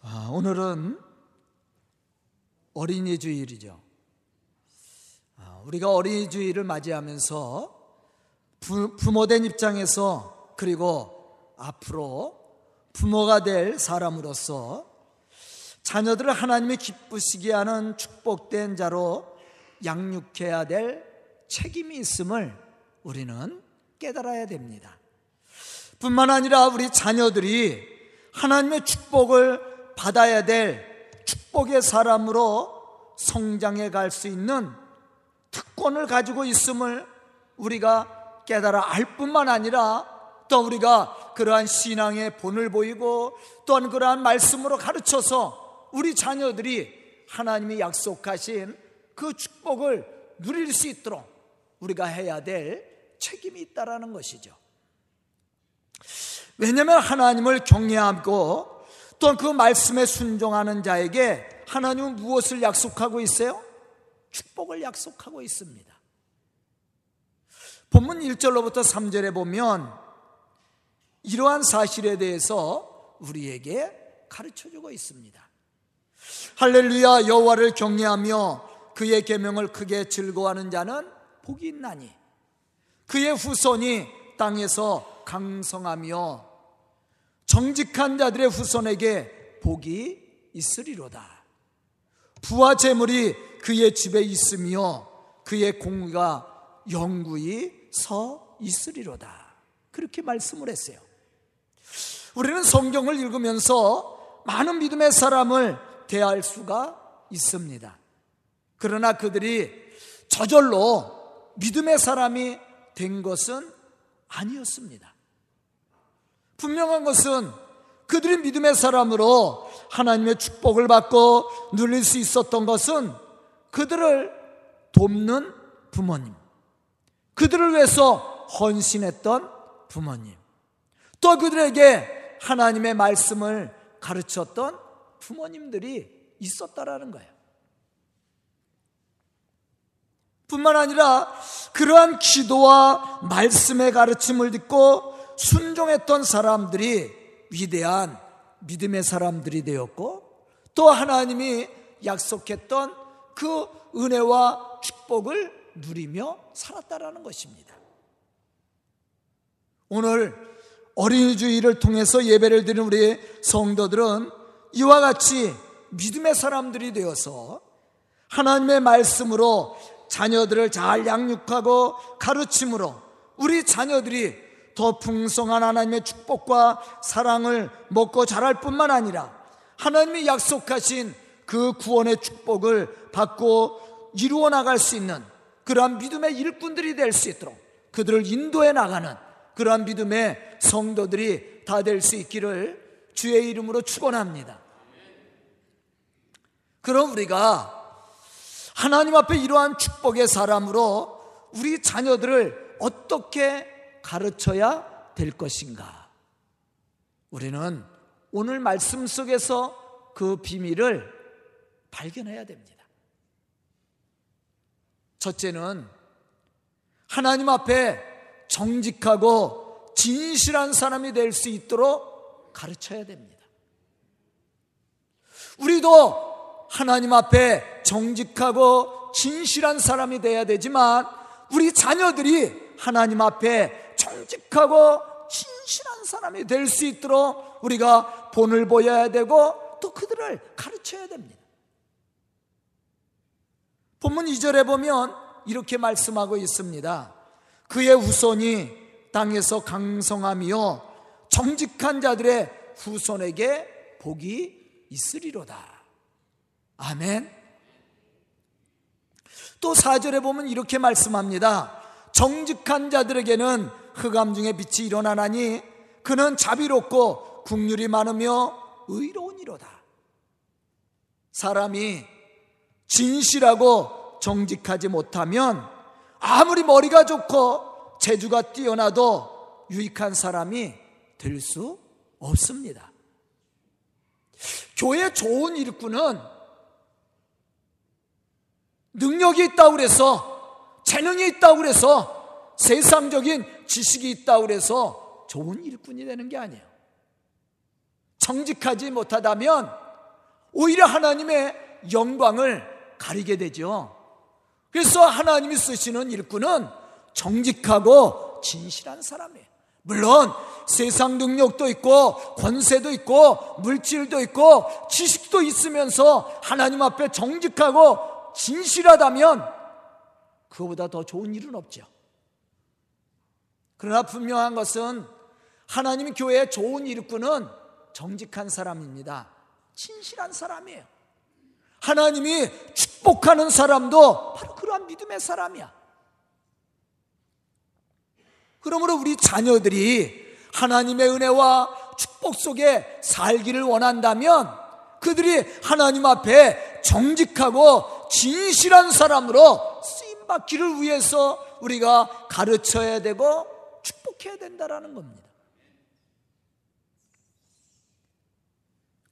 아, 오늘은 어린이 주일이죠. 아, 우리가 어린이 주일을 맞이하면서 부, 부모된 입장에서 그리고 앞으로 부모가 될 사람으로서 자녀들을 하나님이 기쁘시게 하는 축복된 자로 양육해야 될 책임이 있음을 우리는 깨달아야 됩니다. 뿐만 아니라 우리 자녀들이 하나님의 축복을 받아야 될 축복의 사람으로 성장해 갈 수 있는 특권을 가지고 있음을 우리가 깨달아 알 뿐만 아니라 또 우리가 그러한 신앙의 본을 보이고 또한 그러한 말씀으로 가르쳐서 우리 자녀들이 하나님이 약속하신 그 축복을 누릴 수 있도록 우리가 해야 될 책임이 있다라는 것이죠. 왜냐하면 하나님을 경외하고 또한 그 말씀에 순종하는 자에게 하나님은 무엇을 약속하고 있어요? 축복을 약속하고 있습니다. 본문 1절로부터 3절에 보면 이러한 사실에 대해서 우리에게 가르쳐 주고 있습니다. 할렐루야 여호와를 경외하며 그의 계명을 크게 즐거워하는 자는 복이 있나니 그의 후손이 땅에서 강성하며 정직한 자들의 후손에게 복이 있으리로다. 부와 재물이 그의 집에 있으며 그의 공가 영구히 서 있으리로다. 그렇게 말씀을 했어요. 우리는 성경을 읽으면서 많은 믿음의 사람을 대할 수가 있습니다. 그러나 그들이 저절로 믿음의 사람이 된 것은 아니었습니다. 분명한 것은 그들이 믿음의 사람으로 하나님의 축복을 받고 누릴 수 있었던 것은 그들을 돕는 부모님, 그들을 위해서 헌신했던 부모님, 또 그들에게 하나님의 말씀을 가르쳤던 부모님들이 있었다라는 거예요. 뿐만 아니라 그러한 기도와 말씀의 가르침을 듣고 순종했던 사람들이 위대한 믿음의 사람들이 되었고 또 하나님이 약속했던 그 은혜와 축복을 누리며 살았다라는 것입니다. 오늘 어린이 주일을 통해서 예배를 드리는 우리 성도들은 이와 같이 믿음의 사람들이 되어서 하나님의 말씀으로 자녀들을 잘 양육하고 가르침으로 우리 자녀들이 더 풍성한 하나님의 축복과 사랑을 먹고 자랄 뿐만 아니라 하나님이 약속하신 그 구원의 축복을 받고 이루어 나갈 수 있는 그러한 믿음의 일꾼들이 될 수 있도록 그들을 인도해 나가는 그러한 믿음의 성도들이 다 될 수 있기를 주의 이름으로 축원합니다. 그럼 우리가 하나님 앞에 이러한 축복의 사람으로 우리 자녀들을 어떻게 가르쳐야 될 것인가? 우리는 오늘 말씀 속에서 그 비밀을 발견해야 됩니다. 첫째는 하나님 앞에 정직하고 진실한 사람이 될 수 있도록 가르쳐야 됩니다. 우리도 하나님 앞에 정직하고 진실한 사람이 돼야 되지만 우리 자녀들이 하나님 앞에 정직하고 진실한 사람이 될 수 있도록 우리가 본을 보여야 되고 또 그들을 가르쳐야 됩니다. 본문 2절에 보면 이렇게 말씀하고 있습니다. 그의 후손이 땅에서 강성하며 정직한 자들의 후손에게 복이 있으리로다. 아멘. 또 4절에 보면 이렇게 말씀합니다. 정직한 자들에게는 흑암 중에 빛이 일어나나니 그는 자비롭고 국률이 많으며 의로운이로다. 사람이 진실하고 정직하지 못하면 아무리 머리가 좋고 재주가 뛰어나도 유익한 사람이 될 수 없습니다. 교회 좋은 일꾼은 능력이 있다고 그래서 재능이 있다고 그래서 세상적인 지식이 있다고 그래서 좋은 일꾼이 되는 게 아니에요. 정직하지 못하다면 오히려 하나님의 영광을 가리게 되죠. 그래서 하나님이 쓰시는 일꾼은 정직하고 진실한 사람이에요. 물론 세상 능력도 있고 권세도 있고 물질도 있고 지식도 있으면서 하나님 앞에 정직하고 진실하다면 그보다 더 좋은 일은 없죠. 그러나 분명한 것은 하나님 교회의 좋은 일꾼은 정직한 사람입니다. 진실한 사람이에요. 하나님이 축복하는 사람도 바로 그러한 믿음의 사람이야. 그러므로 우리 자녀들이 하나님의 은혜와 축복 속에 살기를 원한다면 그들이 하나님 앞에 정직하고 진실한 사람으로 쓰임 받기를 위해서 우리가 가르쳐야 되고 축복해야 된다라는 겁니다.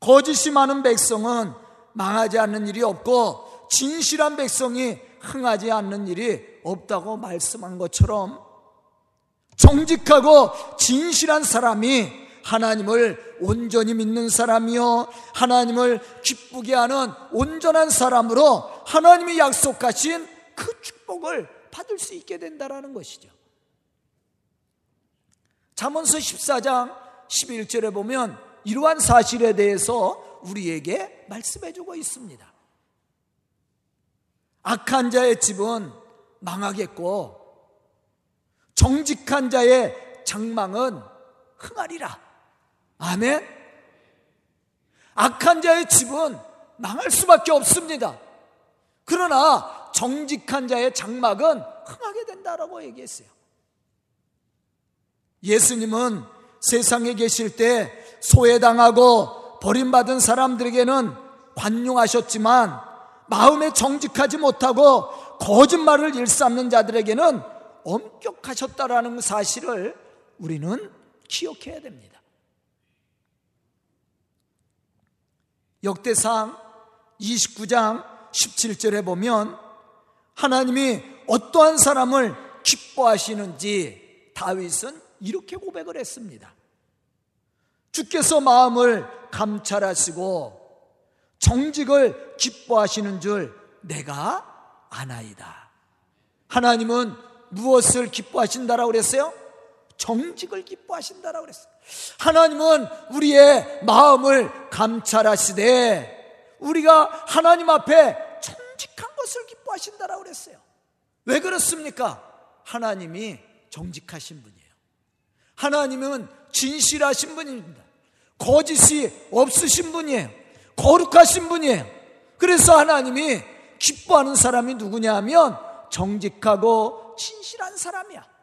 거짓이 많은 백성은 망하지 않는 일이 없고 진실한 백성이 흥하지 않는 일이 없다고 말씀한 것처럼 정직하고 진실한 사람이 하나님을 온전히 믿는 사람이요. 하나님을 기쁘게 하는 온전한 사람으로 하나님이 약속하신 그 축복을 받을 수 있게 된다라는 것이죠. 잠언서 14장 11절에 보면 이러한 사실에 대해서 우리에게 말씀해 주고 있습니다. 악한 자의 집은 망하겠고 정직한 자의 장망은 흥하리라. 아멘. 악한 자의 집은 망할 수밖에 없습니다. 그러나 정직한 자의 장막은 흥하게 된다라고 얘기했어요. 예수님은 세상에 계실 때 소외당하고 버림받은 사람들에게는 관용하셨지만 마음에 정직하지 못하고 거짓말을 일삼는 자들에게는 엄격하셨다라는 사실을 우리는 기억해야 됩니다. 역대상 29장 17절에 보면 하나님이 어떠한 사람을 기뻐하시는지 다윗은 이렇게 고백을 했습니다. 주께서 마음을 감찰하시고 정직을 기뻐하시는 줄 내가 아나이다. 하나님은 무엇을 기뻐하신다라고 그랬어요? 정직을 기뻐하신다라고 그랬어요. 하나님은 우리의 마음을 감찰하시되 우리가 하나님 앞에 정직한 것을 기뻐하신다라고 그랬어요. 왜 그렇습니까? 하나님이 정직하신 분이에요. 하나님은 진실하신 분입니다. 거짓이 없으신 분이에요. 거룩하신 분이에요. 그래서 하나님이 기뻐하는 사람이 누구냐 하면 정직하고 진실한 사람이야.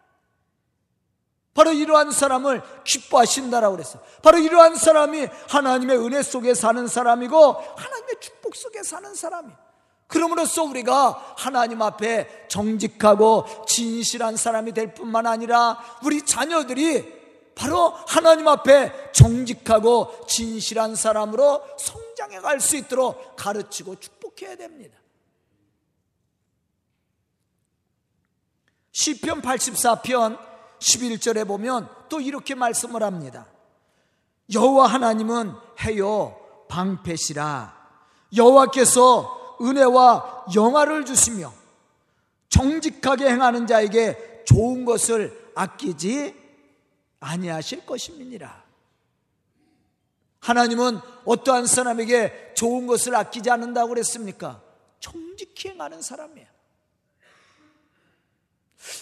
바로 이러한 사람을 기뻐하신다라고 그랬어요. 바로 이러한 사람이 하나님의 은혜 속에 사는 사람이고 하나님의 축복 속에 사는 사람이. 그럼으로써 우리가 하나님 앞에 정직하고 진실한 사람이 될 뿐만 아니라 우리 자녀들이 바로 하나님 앞에 정직하고 진실한 사람으로 성장해 갈 수 있도록 가르치고 축복해야 됩니다. 시편 84편 11절에 보면 또 이렇게 말씀을 합니다. 여호와 하나님은 해요 방패시라 여호와께서 은혜와 영화를 주시며 정직하게 행하는 자에게 좋은 것을 아끼지 아니하실 것입니다. 하나님은 어떠한 사람에게 좋은 것을 아끼지 않는다고 그랬습니까? 정직히 행하는 사람이에요.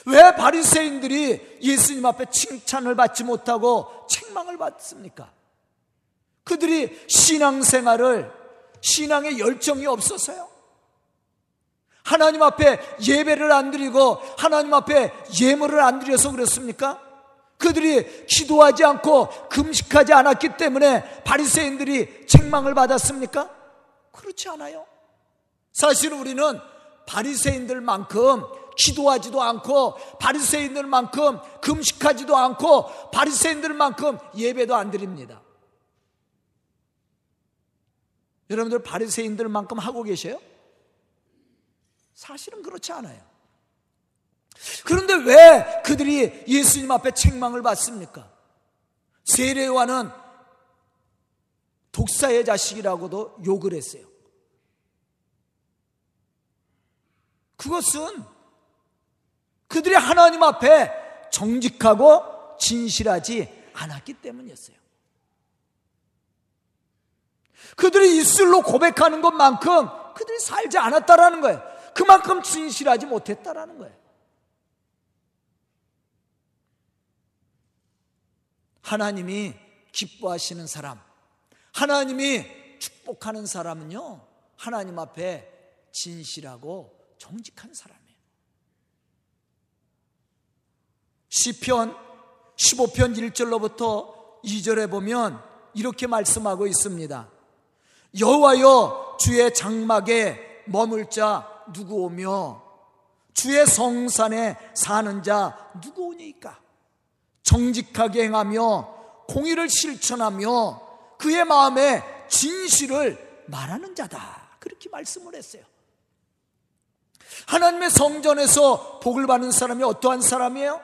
왜 바리새인들이 예수님 앞에 칭찬을 받지 못하고 책망을 받습니까? 그들이 신앙생활을 신앙의 열정이 없어서요. 하나님 앞에 예배를 안 드리고 하나님 앞에 예물을 안 드려서 그렇습니까? 그들이 기도하지 않고 금식하지 않았기 때문에 바리새인들이 책망을 받았습니까? 그렇지 않아요. 사실 우리는 바리새인들만큼 기도하지도 않고 바리새인들만큼 금식하지도 않고 바리새인들만큼 예배도 안 드립니다. 여러분들 바리새인들만큼 하고 계세요? 사실은 그렇지 않아요. 그런데 왜 그들이 예수님 앞에 책망을 받습니까? 세례와는 독사의 자식이라고도 욕을 했어요. 그것은 그들이 하나님 앞에 정직하고 진실하지 않았기 때문이었어요. 그들이 입술로 고백하는 것만큼 그들이 살지 않았다라는 거예요. 그만큼 진실하지 못했다라는 거예요. 하나님이 기뻐하시는 사람, 하나님이 축복하는 사람은요, 하나님 앞에 진실하고 정직한 사람이에요. 시편 15편 1절로부터 2절에 보면 이렇게 말씀하고 있습니다. 여호와여 주의 장막에 머물 자 누구 오며 주의 성산에 사는 자 누구 오니까 정직하게 행하며 공의를 실천하며 그의 마음에 진실을 말하는 자다. 그렇게 말씀을 했어요. 하나님의 성전에서 복을 받는 사람이 어떠한 사람이에요?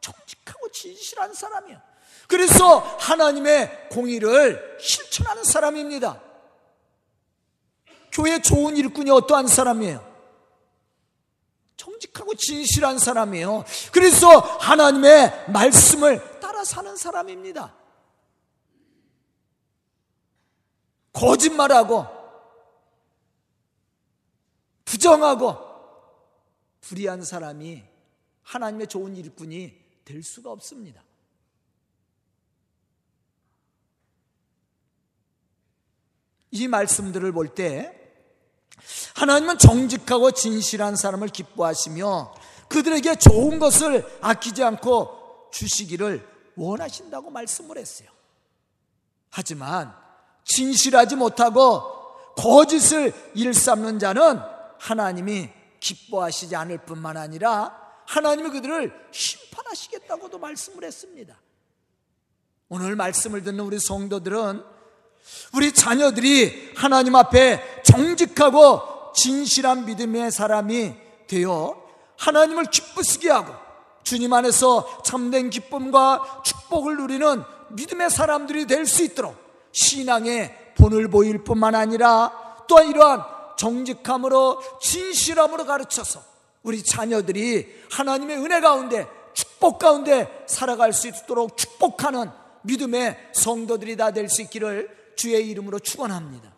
정직하고 진실한 사람이에요. 그래서 하나님의 공의를 실천하는 사람입니다. 교회 좋은 일꾼이 어떠한 사람이에요? 정직하고 진실한 사람이에요. 그래서 하나님의 말씀을 따라 사는 사람입니다. 거짓말하고 부정하고 불의한 사람이 하나님의 좋은 일꾼이 될 수가 없습니다. 이 말씀들을 볼 때 하나님은 정직하고 진실한 사람을 기뻐하시며 그들에게 좋은 것을 아끼지 않고 주시기를 원하신다고 말씀을 했어요. 하지만 진실하지 못하고 거짓을 일삼는 자는 하나님이 기뻐하시지 않을 뿐만 아니라 하나님이 그들을 심판하시겠다고도 말씀을 했습니다. 오늘 말씀을 듣는 우리 성도들은 우리 자녀들이 하나님 앞에 정직하고 진실한 믿음의 사람이 되어 하나님을 기쁘시게 하고 주님 안에서 참된 기쁨과 축복을 누리는 믿음의 사람들이 될 수 있도록 신앙의 본을 보일 뿐만 아니라 또한 이러한 정직함으로 진실함으로 가르쳐서 우리 자녀들이 하나님의 은혜 가운데 축복 가운데 살아갈 수 있도록 축복하는 믿음의 성도들이 다 될 수 있기를 주의 이름으로 축원합니다.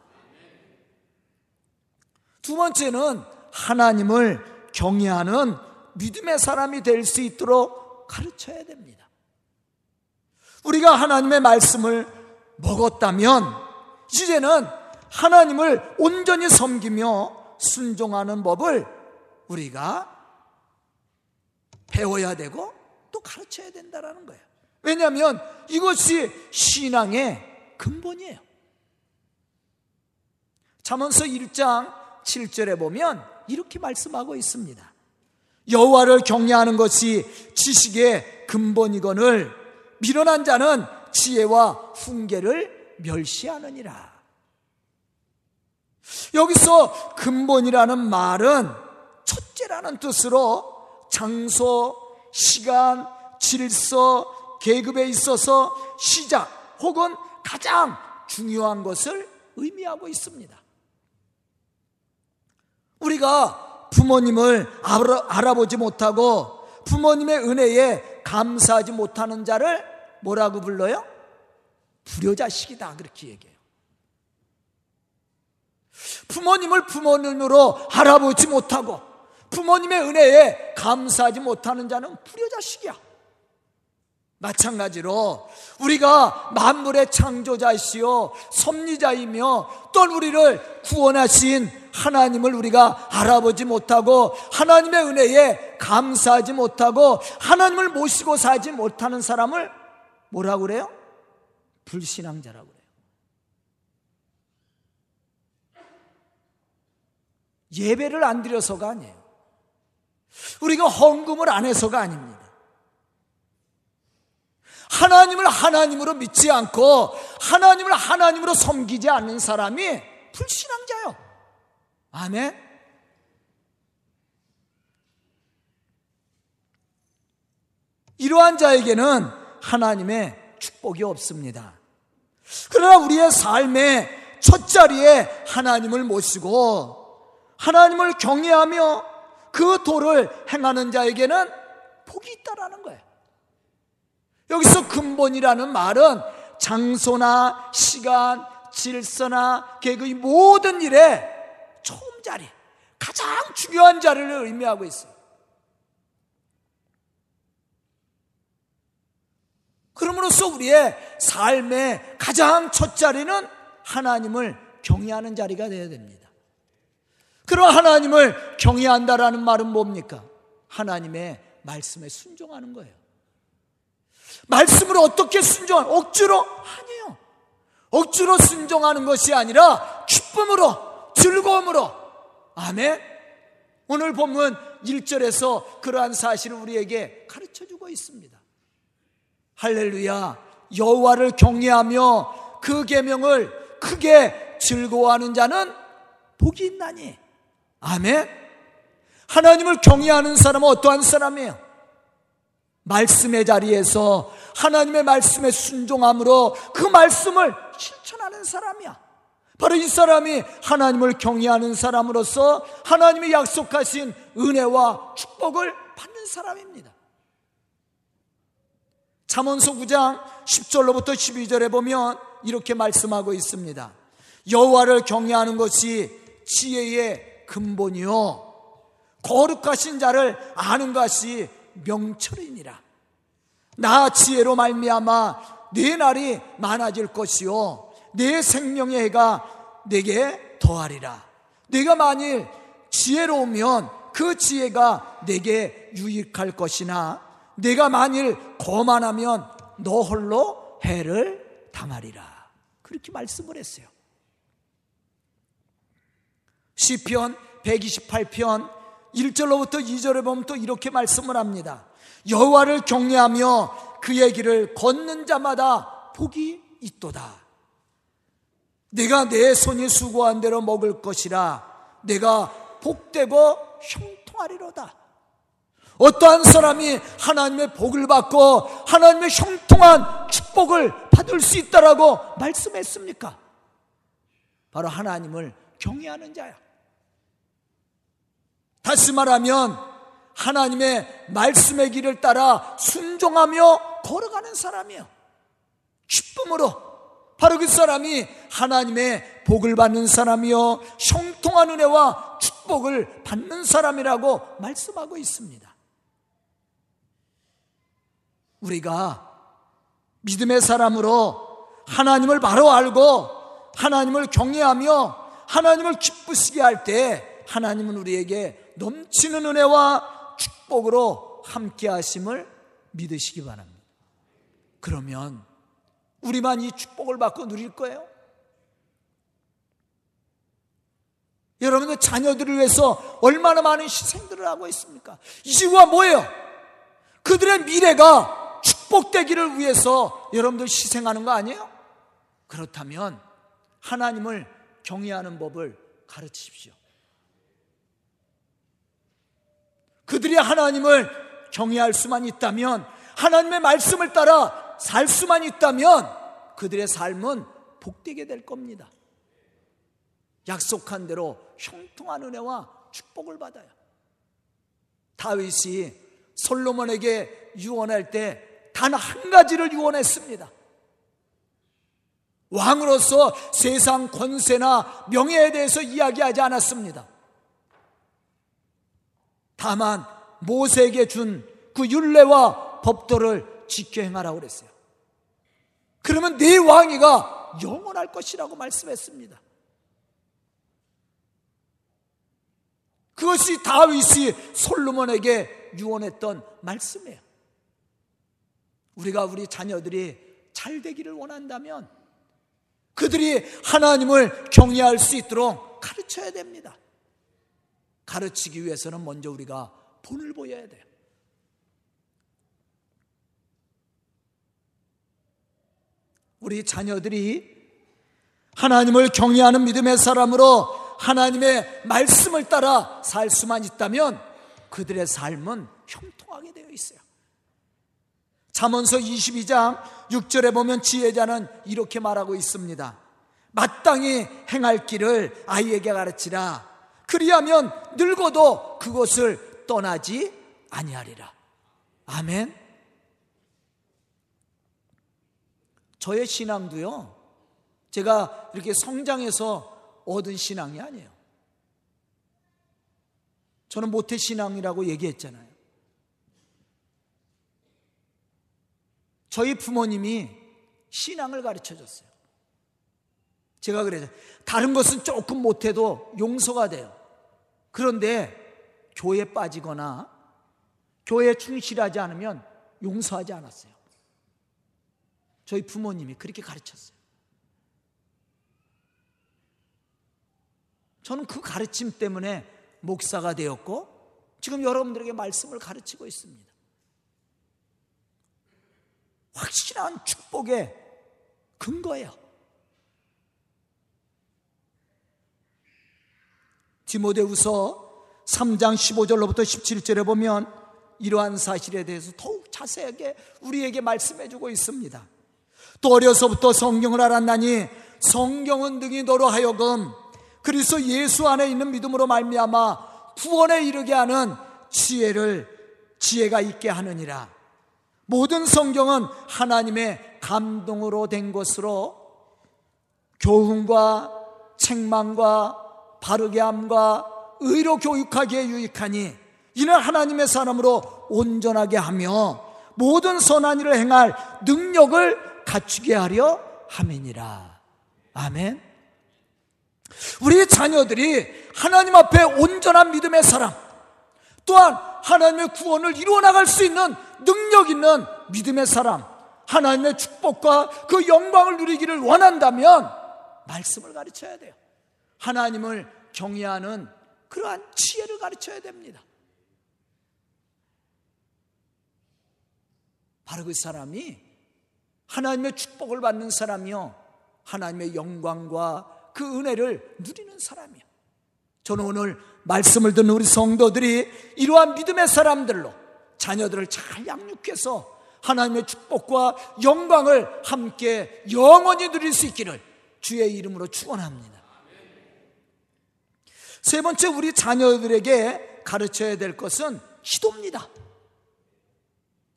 두 번째는 하나님을 경외하는 믿음의 사람이 될 수 있도록 가르쳐야 됩니다. 우리가 하나님의 말씀을 먹었다면 이제는 하나님을 온전히 섬기며 순종하는 법을 우리가 배워야 되고 또 가르쳐야 된다라는 거예요. 왜냐하면 이것이 신앙의 근본이에요. 잠언서 1장 7절에 보면 이렇게 말씀하고 있습니다. 여호와를 경외하는 것이 지식의 근본이거늘 미련한 자는 지혜와 훈계를 멸시하느니라. 여기서 근본이라는 말은 첫째라는 뜻으로 장소, 시간, 질서, 계급에 있어서 시작 혹은 가장 중요한 것을 의미하고 있습니다. 우리가 부모님을 알아보지 못하고 부모님의 은혜에 감사하지 못하는 자를 뭐라고 불러요? 불효자식이다. 그렇게 얘기해요. 부모님을 부모님으로 알아보지 못하고 부모님의 은혜에 감사하지 못하는 자는 불효자식이야. 마찬가지로 우리가 만물의 창조자이시요 섭리자이며 또 우리를 구원하신 하나님을 우리가 알아보지 못하고 하나님의 은혜에 감사하지 못하고 하나님을 모시고 살지 못하는 사람을 뭐라고 그래요? 불신앙자라고 그래요. 예배를 안 드려서가 아니에요. 우리가 헌금을 안 해서가 아닙니다. 하나님을 하나님으로 믿지 않고 하나님을 하나님으로 섬기지 않는 사람이 불신앙자요. 아멘. 이러한 자에게는 하나님의 축복이 없습니다. 그러나 우리의 삶의 첫 자리에 하나님을 모시고 하나님을 경외하며 그 도를 행하는 자에게는 복이 있다라는 거예요. 여기서 근본이라는 말은 장소나 시간, 질서나 계획의 모든 일에 처음 자리, 가장 중요한 자리를 의미하고 있어요. 그러므로써 우리의 삶의 가장 첫 자리는 하나님을 경외하는 자리가 되어야 됩니다. 그럼 하나님을 경외한다라는 말은 뭡니까? 하나님의 말씀에 순종하는 거예요. 말씀을 어떻게 순종한? 억지로? 아니에요. 억지로 순종하는 것이 아니라 기쁨으로, 즐거움으로. 아멘. 오늘 본문 1절에서 그러한 사실을 우리에게 가르쳐 주고 있습니다. 할렐루야. 여호와를 경외하며 그 계명을 크게 즐거워하는 자는 복이 있나니. 아멘. 하나님을 경외하는 사람은 어떠한 사람이에요? 말씀의 자리에서 하나님의 말씀에 순종함으로 그 말씀을 실천하는 사람이야. 바로 이 사람이 하나님을 경외하는 사람으로서 하나님이 약속하신 은혜와 축복을 받는 사람입니다. 잠언서 9장 10절로부터 12절에 보면 이렇게 말씀하고 있습니다. 여호와를 경외하는 것이 지혜의 근본이요 거룩하신 자를 아는 것이 명철이니라. 나 지혜로 말미암아 네 날이 많아질 것이요 내 생명의 해가 내게 더하리라. 네가 만일 지혜로우면 그 지혜가 내게 유익할 것이나 내가 만일 거만하면 너 홀로 해를 당하리라. 그렇게 말씀을 했어요. 시편 128편 1절로부터 2절에 보면 또 이렇게 말씀을 합니다. 여호와를 경외하며 그의 길을 걷는 자마다 복이 있도다. 내가 내 손이 수고한 대로 먹을 것이라 내가 복되고 형통하리로다. 어떠한 사람이 하나님의 복을 받고 하나님의 형통한 축복을 받을 수 있다라고 말씀했습니까? 바로 하나님을 경외하는 자야. 다시 말하면 하나님의 말씀의 길을 따라 순종하며 걸어가는 사람이에요. 기쁨으로. 바로 그 사람이 하나님의 복을 받는 사람이요. 형통한 은혜와 축복을 받는 사람이라고 말씀하고 있습니다. 우리가 믿음의 사람으로 하나님을 바로 알고 하나님을 경외하며 하나님을 기쁘시게 할 때 하나님은 우리에게 넘치는 은혜와 축복으로 함께 하심을 믿으시기 바랍니다. 그러면 우리만 이 축복을 받고 누릴 거예요? 여러분들 자녀들을 위해서 얼마나 많은 희생들을 하고 있습니까? 이유가 뭐예요? 그들의 미래가 축복되기를 위해서 여러분들 희생하는 거 아니에요? 그렇다면 하나님을 경외하는 법을 가르치십시오. 그들이 하나님을 경외할 수만 있다면 하나님의 말씀을 따라 살 수만 있다면 그들의 삶은 복되게 될 겁니다. 약속한 대로 형통한 은혜와 축복을 받아요. 다윗이 솔로몬에게 유언할 때 단 한 가지를 유언했습니다. 왕으로서 세상 권세나 명예에 대해서 이야기하지 않았습니다. 다만 모세에게 준그 율례와 법도를 지켜 행하라고 그랬어요. 그러면 네 왕위가 영원할 것이라고 말씀했습니다. 그것이 다윗이 솔로몬에게 유언했던 말씀이에요. 우리가 우리 자녀들이 잘 되기를 원한다면 그들이 하나님을 경외할 수 있도록 가르쳐야 됩니다. 가르치기 위해서는 먼저 우리가 본을 보여야 돼요. 우리 자녀들이 하나님을 경외하는 믿음의 사람으로 하나님의 말씀을 따라 살 수만 있다면 그들의 삶은 형통하게 되어 있어요. 잠언서 22장 6절에 보면 지혜자는 이렇게 말하고 있습니다. 마땅히 행할 길을 아이에게 가르치라. 그리하면 늙어도 그것을 떠나지 아니하리라. 아멘. 저의 신앙도요. 제가 이렇게 성장해서 얻은 신앙이 아니에요. 저는 모태 신앙이라고 얘기했잖아요. 저희 부모님이 신앙을 가르쳐 줬어요. 제가 그래요. 다른 것은 조금 못해도 용서가 돼요. 그런데 교회 빠지거나 교회에 충실하지 않으면 용서하지 않았어요. 저희 부모님이 그렇게 가르쳤어요. 저는 그 가르침 때문에 목사가 되었고 지금 여러분들에게 말씀을 가르치고 있습니다. 확실한 축복의 근거예요. 디모데후서 3장 15절로부터 17절에 보면 이러한 사실에 대해서 더욱 자세하게 우리에게 말씀해 주고 있습니다. 또 어려서부터 성경을 알았나니 성경은 등이 너로 하여금 그리스도 예수 안에 있는 믿음으로 말미암아 구원에 이르게 하는 지혜를 지혜가 있게 하느니라. 모든 성경은 하나님의 감동으로 된 것으로 교훈과 책망과 바르게 함과 의로 교육하기에 유익하니 이는 하나님의 사람으로 온전하게 하며 모든 선한 일을 행할 능력을 갖추게 하려 함이니라. 아멘. 우리 자녀들이 하나님 앞에 온전한 믿음의 사람, 또한 하나님의 구원을 이루어 나갈 수 있는 능력 있는 믿음의 사람, 하나님의 축복과 그 영광을 누리기를 원한다면 말씀을 가르쳐야 돼요. 하나님을 경외하는 그러한 지혜를 가르쳐야 됩니다. 바로 그 사람이 하나님의 축복을 받는 사람이요. 하나님의 영광과 그 은혜를 누리는 사람이요. 저는 오늘 말씀을 듣는 우리 성도들이 이러한 믿음의 사람들로 자녀들을 잘 양육해서 하나님의 축복과 영광을 함께 영원히 누릴 수 있기를 주의 이름으로 축원합니다. 세 번째 우리 자녀들에게 가르쳐야 될 것은 기도입니다.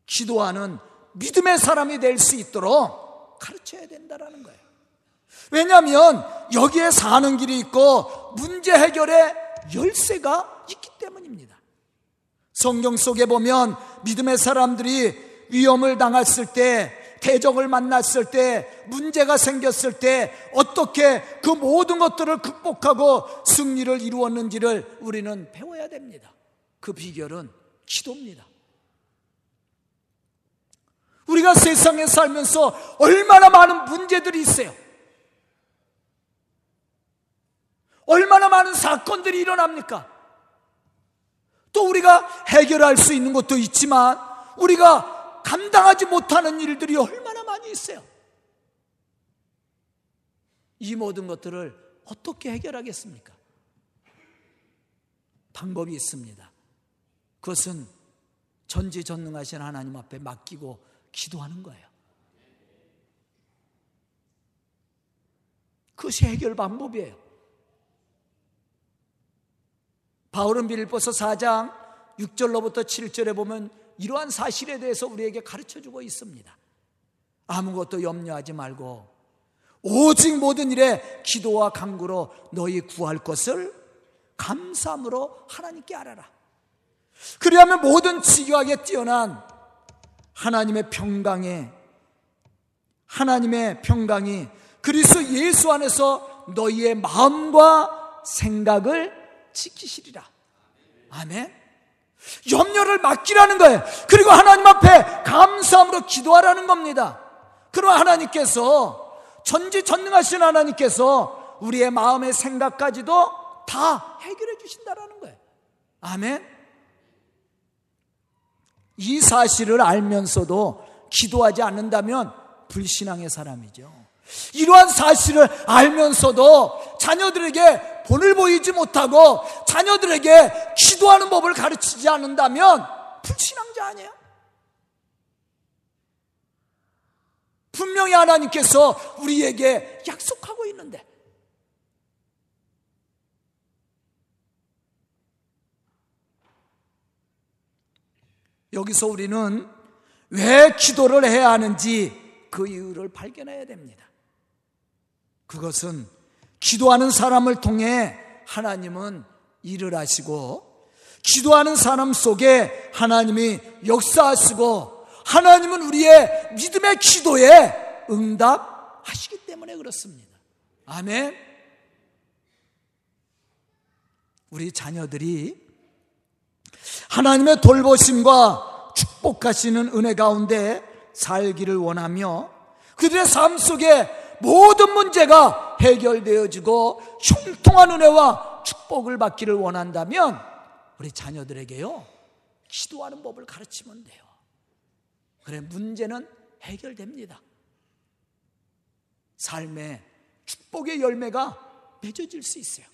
기도하는 믿음의 사람이 될 수 있도록 가르쳐야 된다라는 거예요. 왜냐하면 여기에 사는 길이 있고 문제 해결의 열쇠가 있기 때문입니다. 성경 속에 보면 믿음의 사람들이 위험을 당했을 때 대적을 만났을 때, 문제가 생겼을 때, 어떻게 그 모든 것들을 극복하고 승리를 이루었는지를 우리는 배워야 됩니다. 그 비결은 기도입니다. 우리가 세상에 살면서 얼마나 많은 문제들이 있어요. 얼마나 많은 사건들이 일어납니까? 또 우리가 해결할 수 있는 것도 있지만 우리가 감당하지 못하는 일들이 얼마나 많이 있어요. 이 모든 것들을 어떻게 해결하겠습니까? 방법이 있습니다. 그것은 전지전능하신 하나님 앞에 맡기고 기도하는 거예요. 그것이 해결 방법이에요. 바울은 빌보서 4장 6절로부터 7절에 보면 이러한 사실에 대해서 우리에게 가르쳐 주고 있습니다. 아무것도 염려하지 말고 오직 모든 일에 기도와 간구로 너희 구할 것을 감사함으로 하나님께 알아라. 그리하면 모든 지교하게 뛰어난 하나님의 평강에 하나님의 평강이 그리스도 예수 안에서 너희의 마음과 생각을 지키시리라. 아멘. 염려를 맡기라는 거예요. 그리고 하나님 앞에 감사함으로 기도하라는 겁니다. 그럼 하나님께서 전지전능하신 하나님께서 우리의 마음의 생각까지도 다 해결해 주신다라는 거예요. 아멘. 이 사실을 알면서도 기도하지 않는다면 불신앙의 사람이죠. 이러한 사실을 알면서도 자녀들에게 본을 보이지 못하고 자녀들에게 기도하는 법을 가르치지 않는다면 불신앙자 아니에요? 분명히 하나님께서 우리에게 약속하고 있는데 여기서 우리는 왜 기도를 해야 하는지 그 이유를 발견해야 됩니다. 그것은 기도하는 사람을 통해 하나님은 일을 하시고 기도하는 사람 속에 하나님이 역사하시고 하나님은 우리의 믿음의 기도에 응답하시기 때문에 그렇습니다. 아멘. 우리 자녀들이 하나님의 돌보심과 축복하시는 은혜 가운데 살기를 원하며 그들의 삶 속에 모든 문제가 해결되어지고 흉통한 은혜와 축복을 받기를 원한다면 우리 자녀들에게요 기도하는 법을 가르치면 돼요. 그래 문제는 해결됩니다. 삶의 축복의 열매가 맺어질 수 있어요.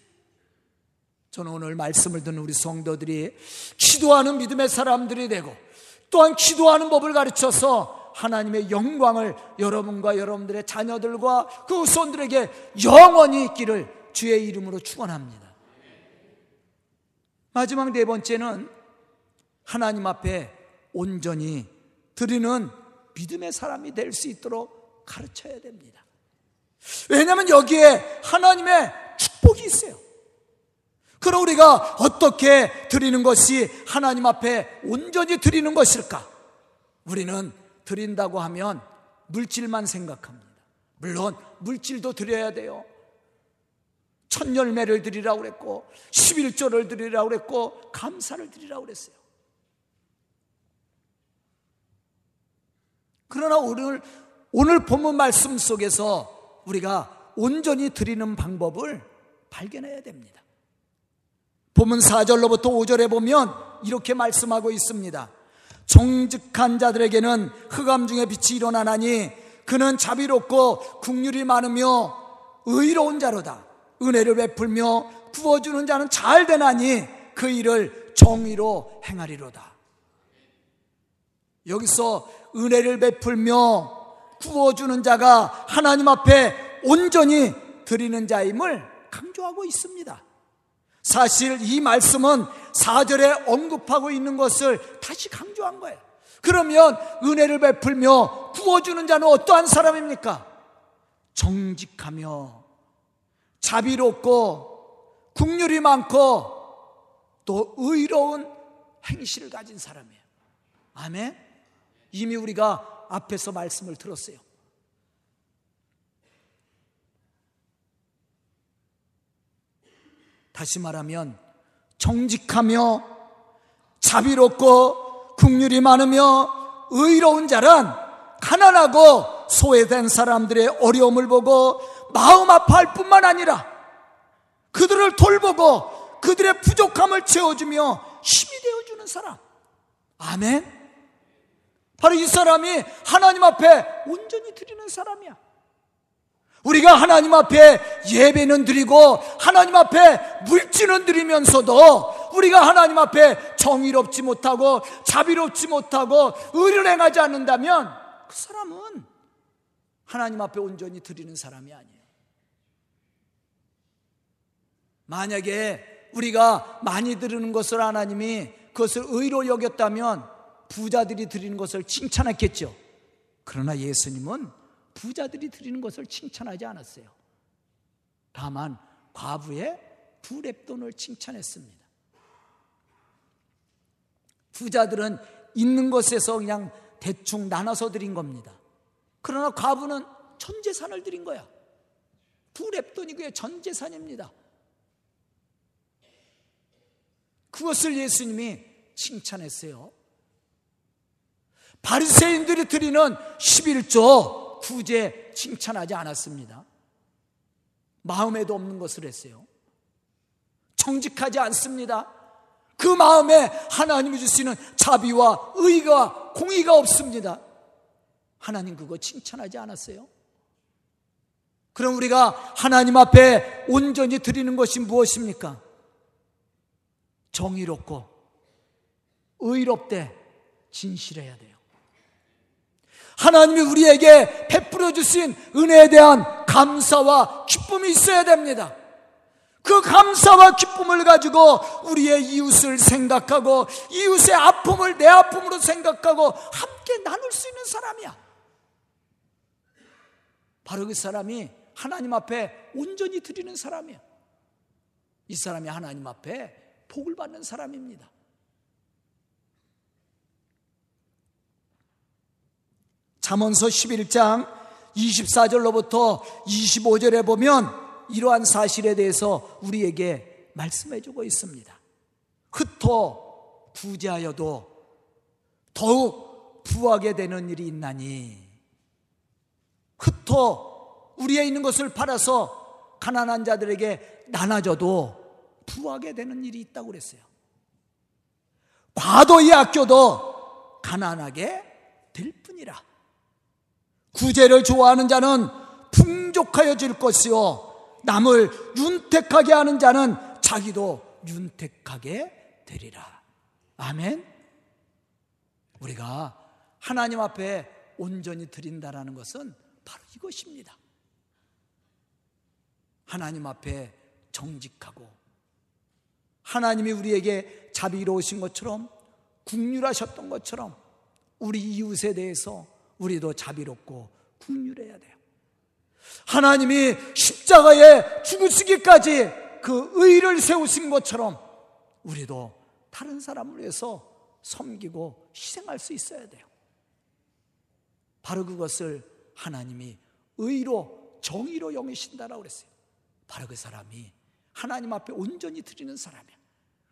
저는 오늘 말씀을 듣는 우리 성도들이 기도하는 믿음의 사람들이 되고 또한 기도하는 법을 가르쳐서 하나님의 영광을 여러분과 여러분들의 자녀들과 그 후손들에게 영원히 있기를 주의 이름으로 축원합니다. 마지막 네 번째는 하나님 앞에 온전히 드리는 믿음의 사람이 될 수 있도록 가르쳐야 됩니다. 왜냐하면 여기에 하나님의 축복이 있어요. 그럼 우리가 어떻게 드리는 것이 하나님 앞에 온전히 드리는 것일까? 우리는 드린다고 하면 물질만 생각합니다. 물론 물질도 드려야 돼요. 첫 열매를 드리라고 그랬고 11조를 드리라고 그랬고 감사를 드리라고 그랬어요. 그러나 오늘 오늘 본문 말씀 속에서 우리가 온전히 드리는 방법을 발견해야 됩니다. 본문 4절로부터 5절에 보면 이렇게 말씀하고 있습니다. 정직한 자들에게는 흑암 중에 빛이 일어나나니 그는 자비롭고 국률이 많으며 의로운 자로다. 은혜를 베풀며 구워주는 자는 잘 되나니 그 일을 정의로 행하리로다. 여기서 은혜를 베풀며 구워주는 자가 하나님 앞에 온전히 드리는 자임을 강조하고 있습니다. 사실 이 말씀은 4절에 언급하고 있는 것을 다시 강조한 거예요. 그러면 은혜를 베풀며 구워주는 자는 어떠한 사람입니까? 정직하며 자비롭고 국률이 많고 또 의로운 행실을 가진 사람이에요. 아멘? 이미 우리가 앞에서 말씀을 들었어요. 다시 말하면 정직하며 자비롭고 국률이 많으며 의로운 자란 가난하고 소외된 사람들의 어려움을 보고 마음 아파할 뿐만 아니라 그들을 돌보고 그들의 부족함을 채워주며 힘이 되어주는 사람. 아멘. 바로 이 사람이 하나님 앞에 온전히 드리는 사람이야. 우리가 하나님 앞에 예배는 드리고 하나님 앞에 물질은 드리면서도 우리가 하나님 앞에 정의롭지 못하고 자비롭지 못하고 의를 행하지 않는다면 그 사람은 하나님 앞에 온전히 드리는 사람이 아니에요. 만약에 우리가 많이 드리는 것을 하나님이 그것을 의로 여겼다면 부자들이 드리는 것을 칭찬했겠죠. 그러나 예수님은 부자들이 드리는 것을 칭찬하지 않았어요. 다만 과부의 두 랩돈을 칭찬했습니다. 부자들은 있는 것에서 그냥 대충 나눠서 드린 겁니다. 그러나 과부는 전 재산을 드린 거야. 두 랩돈이 그의 전 재산입니다. 그것을 예수님이 칭찬했어요. 바리새인들이 드리는 11조 구제 칭찬하지 않았습니다. 마음에도 없는 것을 했어요. 정직하지 않습니다. 그 마음에 하나님이 주시는 자비와 의가 공의가 없습니다. 하나님 그거 칭찬하지 않았어요. 그럼 우리가 하나님 앞에 온전히 드리는 것이 무엇입니까? 정의롭고 의롭되 진실해야 돼요. 하나님이 우리에게 베풀어 주신 은혜에 대한 감사와 기쁨이 있어야 됩니다. 그 감사와 기쁨을 가지고 우리의 이웃을 생각하고 이웃의 아픔을 내 아픔으로 생각하고 함께 나눌 수 있는 사람이야. 바로 그 사람이 하나님 앞에 온전히 드리는 사람이야. 이 사람이 하나님 앞에 복을 받는 사람입니다. 잠언서 11장 24절로부터 25절에 보면 이러한 사실에 대해서 우리에게 말씀해 주고 있습니다. 흩어 부자여도 더욱 부하게 되는 일이 있나니 흩어 우리의 있는 것을 팔아서 가난한 자들에게 나눠줘도 부하게 되는 일이 있다고 그랬어요. 과도히 아껴도 가난하게 될 뿐이라. 구제를 좋아하는 자는 풍족하여질 것이요. 남을 윤택하게 하는 자는 자기도 윤택하게 되리라. 아멘. 우리가 하나님 앞에 온전히 드린다라는 것은 바로 이것입니다. 하나님 앞에 정직하고 하나님이 우리에게 자비로우신 것처럼 국률하셨던 것처럼 우리 이웃에 대해서 우리도 자비롭고 국률해야 돼요. 하나님이 십자가에 죽으시기까지 그 의를 세우신 것처럼 우리도 다른 사람을 위해서 섬기고 희생할 수 있어야 돼요. 바로 그것을 하나님이 의로 정의로 영이신다라고 그랬어요. 바로 그 사람이 하나님 앞에 온전히 드리는 사람이야.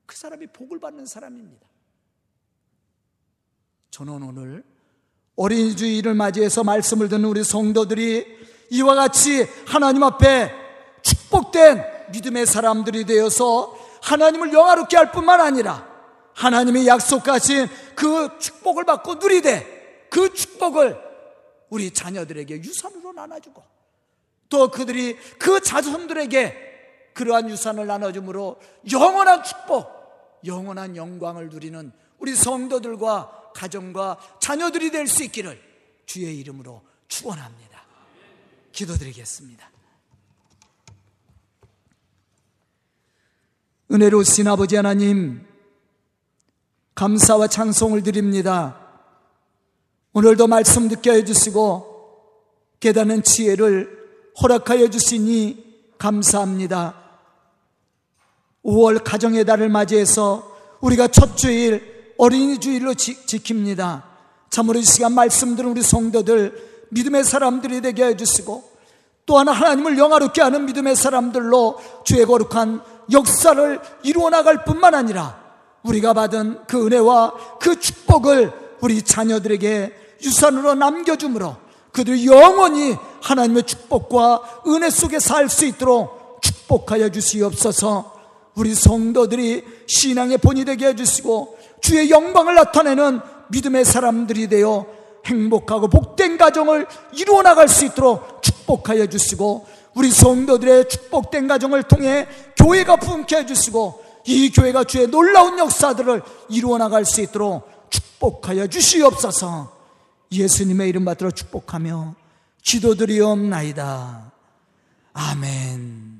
그 사람이 복을 받는 사람입니다. 저는 오늘 어린이 주일을 맞이해서 말씀을 듣는 우리 성도들이 이와 같이 하나님 앞에 축복된 믿음의 사람들이 되어서 하나님을 영화롭게 할 뿐만 아니라 하나님이 약속하신 그 축복을 받고 누리되 그 축복을 우리 자녀들에게 유산으로 나눠주고 또 그들이 그 자손들에게 그러한 유산을 나눠줌으로 영원한 축복, 영원한 영광을 누리는 우리 성도들과 가정과 자녀들이 될 수 있기를 주의 이름으로 축원합니다. 기도드리겠습니다. 은혜로우신 아버지 하나님, 감사와 찬송을 드립니다. 오늘도 말씀 듣게 해주시고 깨닫는 지혜를 허락하여 주시니 감사합니다. 5월 가정의 달을 맞이해서 우리가 첫 주일 어린이 주일로 지, 킵니다. 참으로 이 시간 말씀 들은 우리 성도들 믿음의 사람들이 되게 해주시고 또한 하나님을 영화롭게 하는 믿음의 사람들로 주의 거룩한 역사를 이루어 나갈 뿐만 아니라 우리가 받은 그 은혜와 그 축복을 우리 자녀들에게 유산으로 남겨주므로 그들이 영원히 하나님의 축복과 은혜 속에 살 수 있도록 축복하여 주시옵소서. 우리 성도들이 신앙의 본이 되게 해주시고 주의 영광을 나타내는 믿음의 사람들이 되어 행복하고 복된 가정을 이루어 나갈 수 있도록 축복하여 주시고 우리 성도들의 축복된 가정을 통해 교회가 부흥케 해 주시고 이 교회가 주의 놀라운 역사들을 이루어 나갈 수 있도록 축복하여 주시옵소서. 예수님의 이름 받들어 축복하며 기도드리옵나이다. 아멘.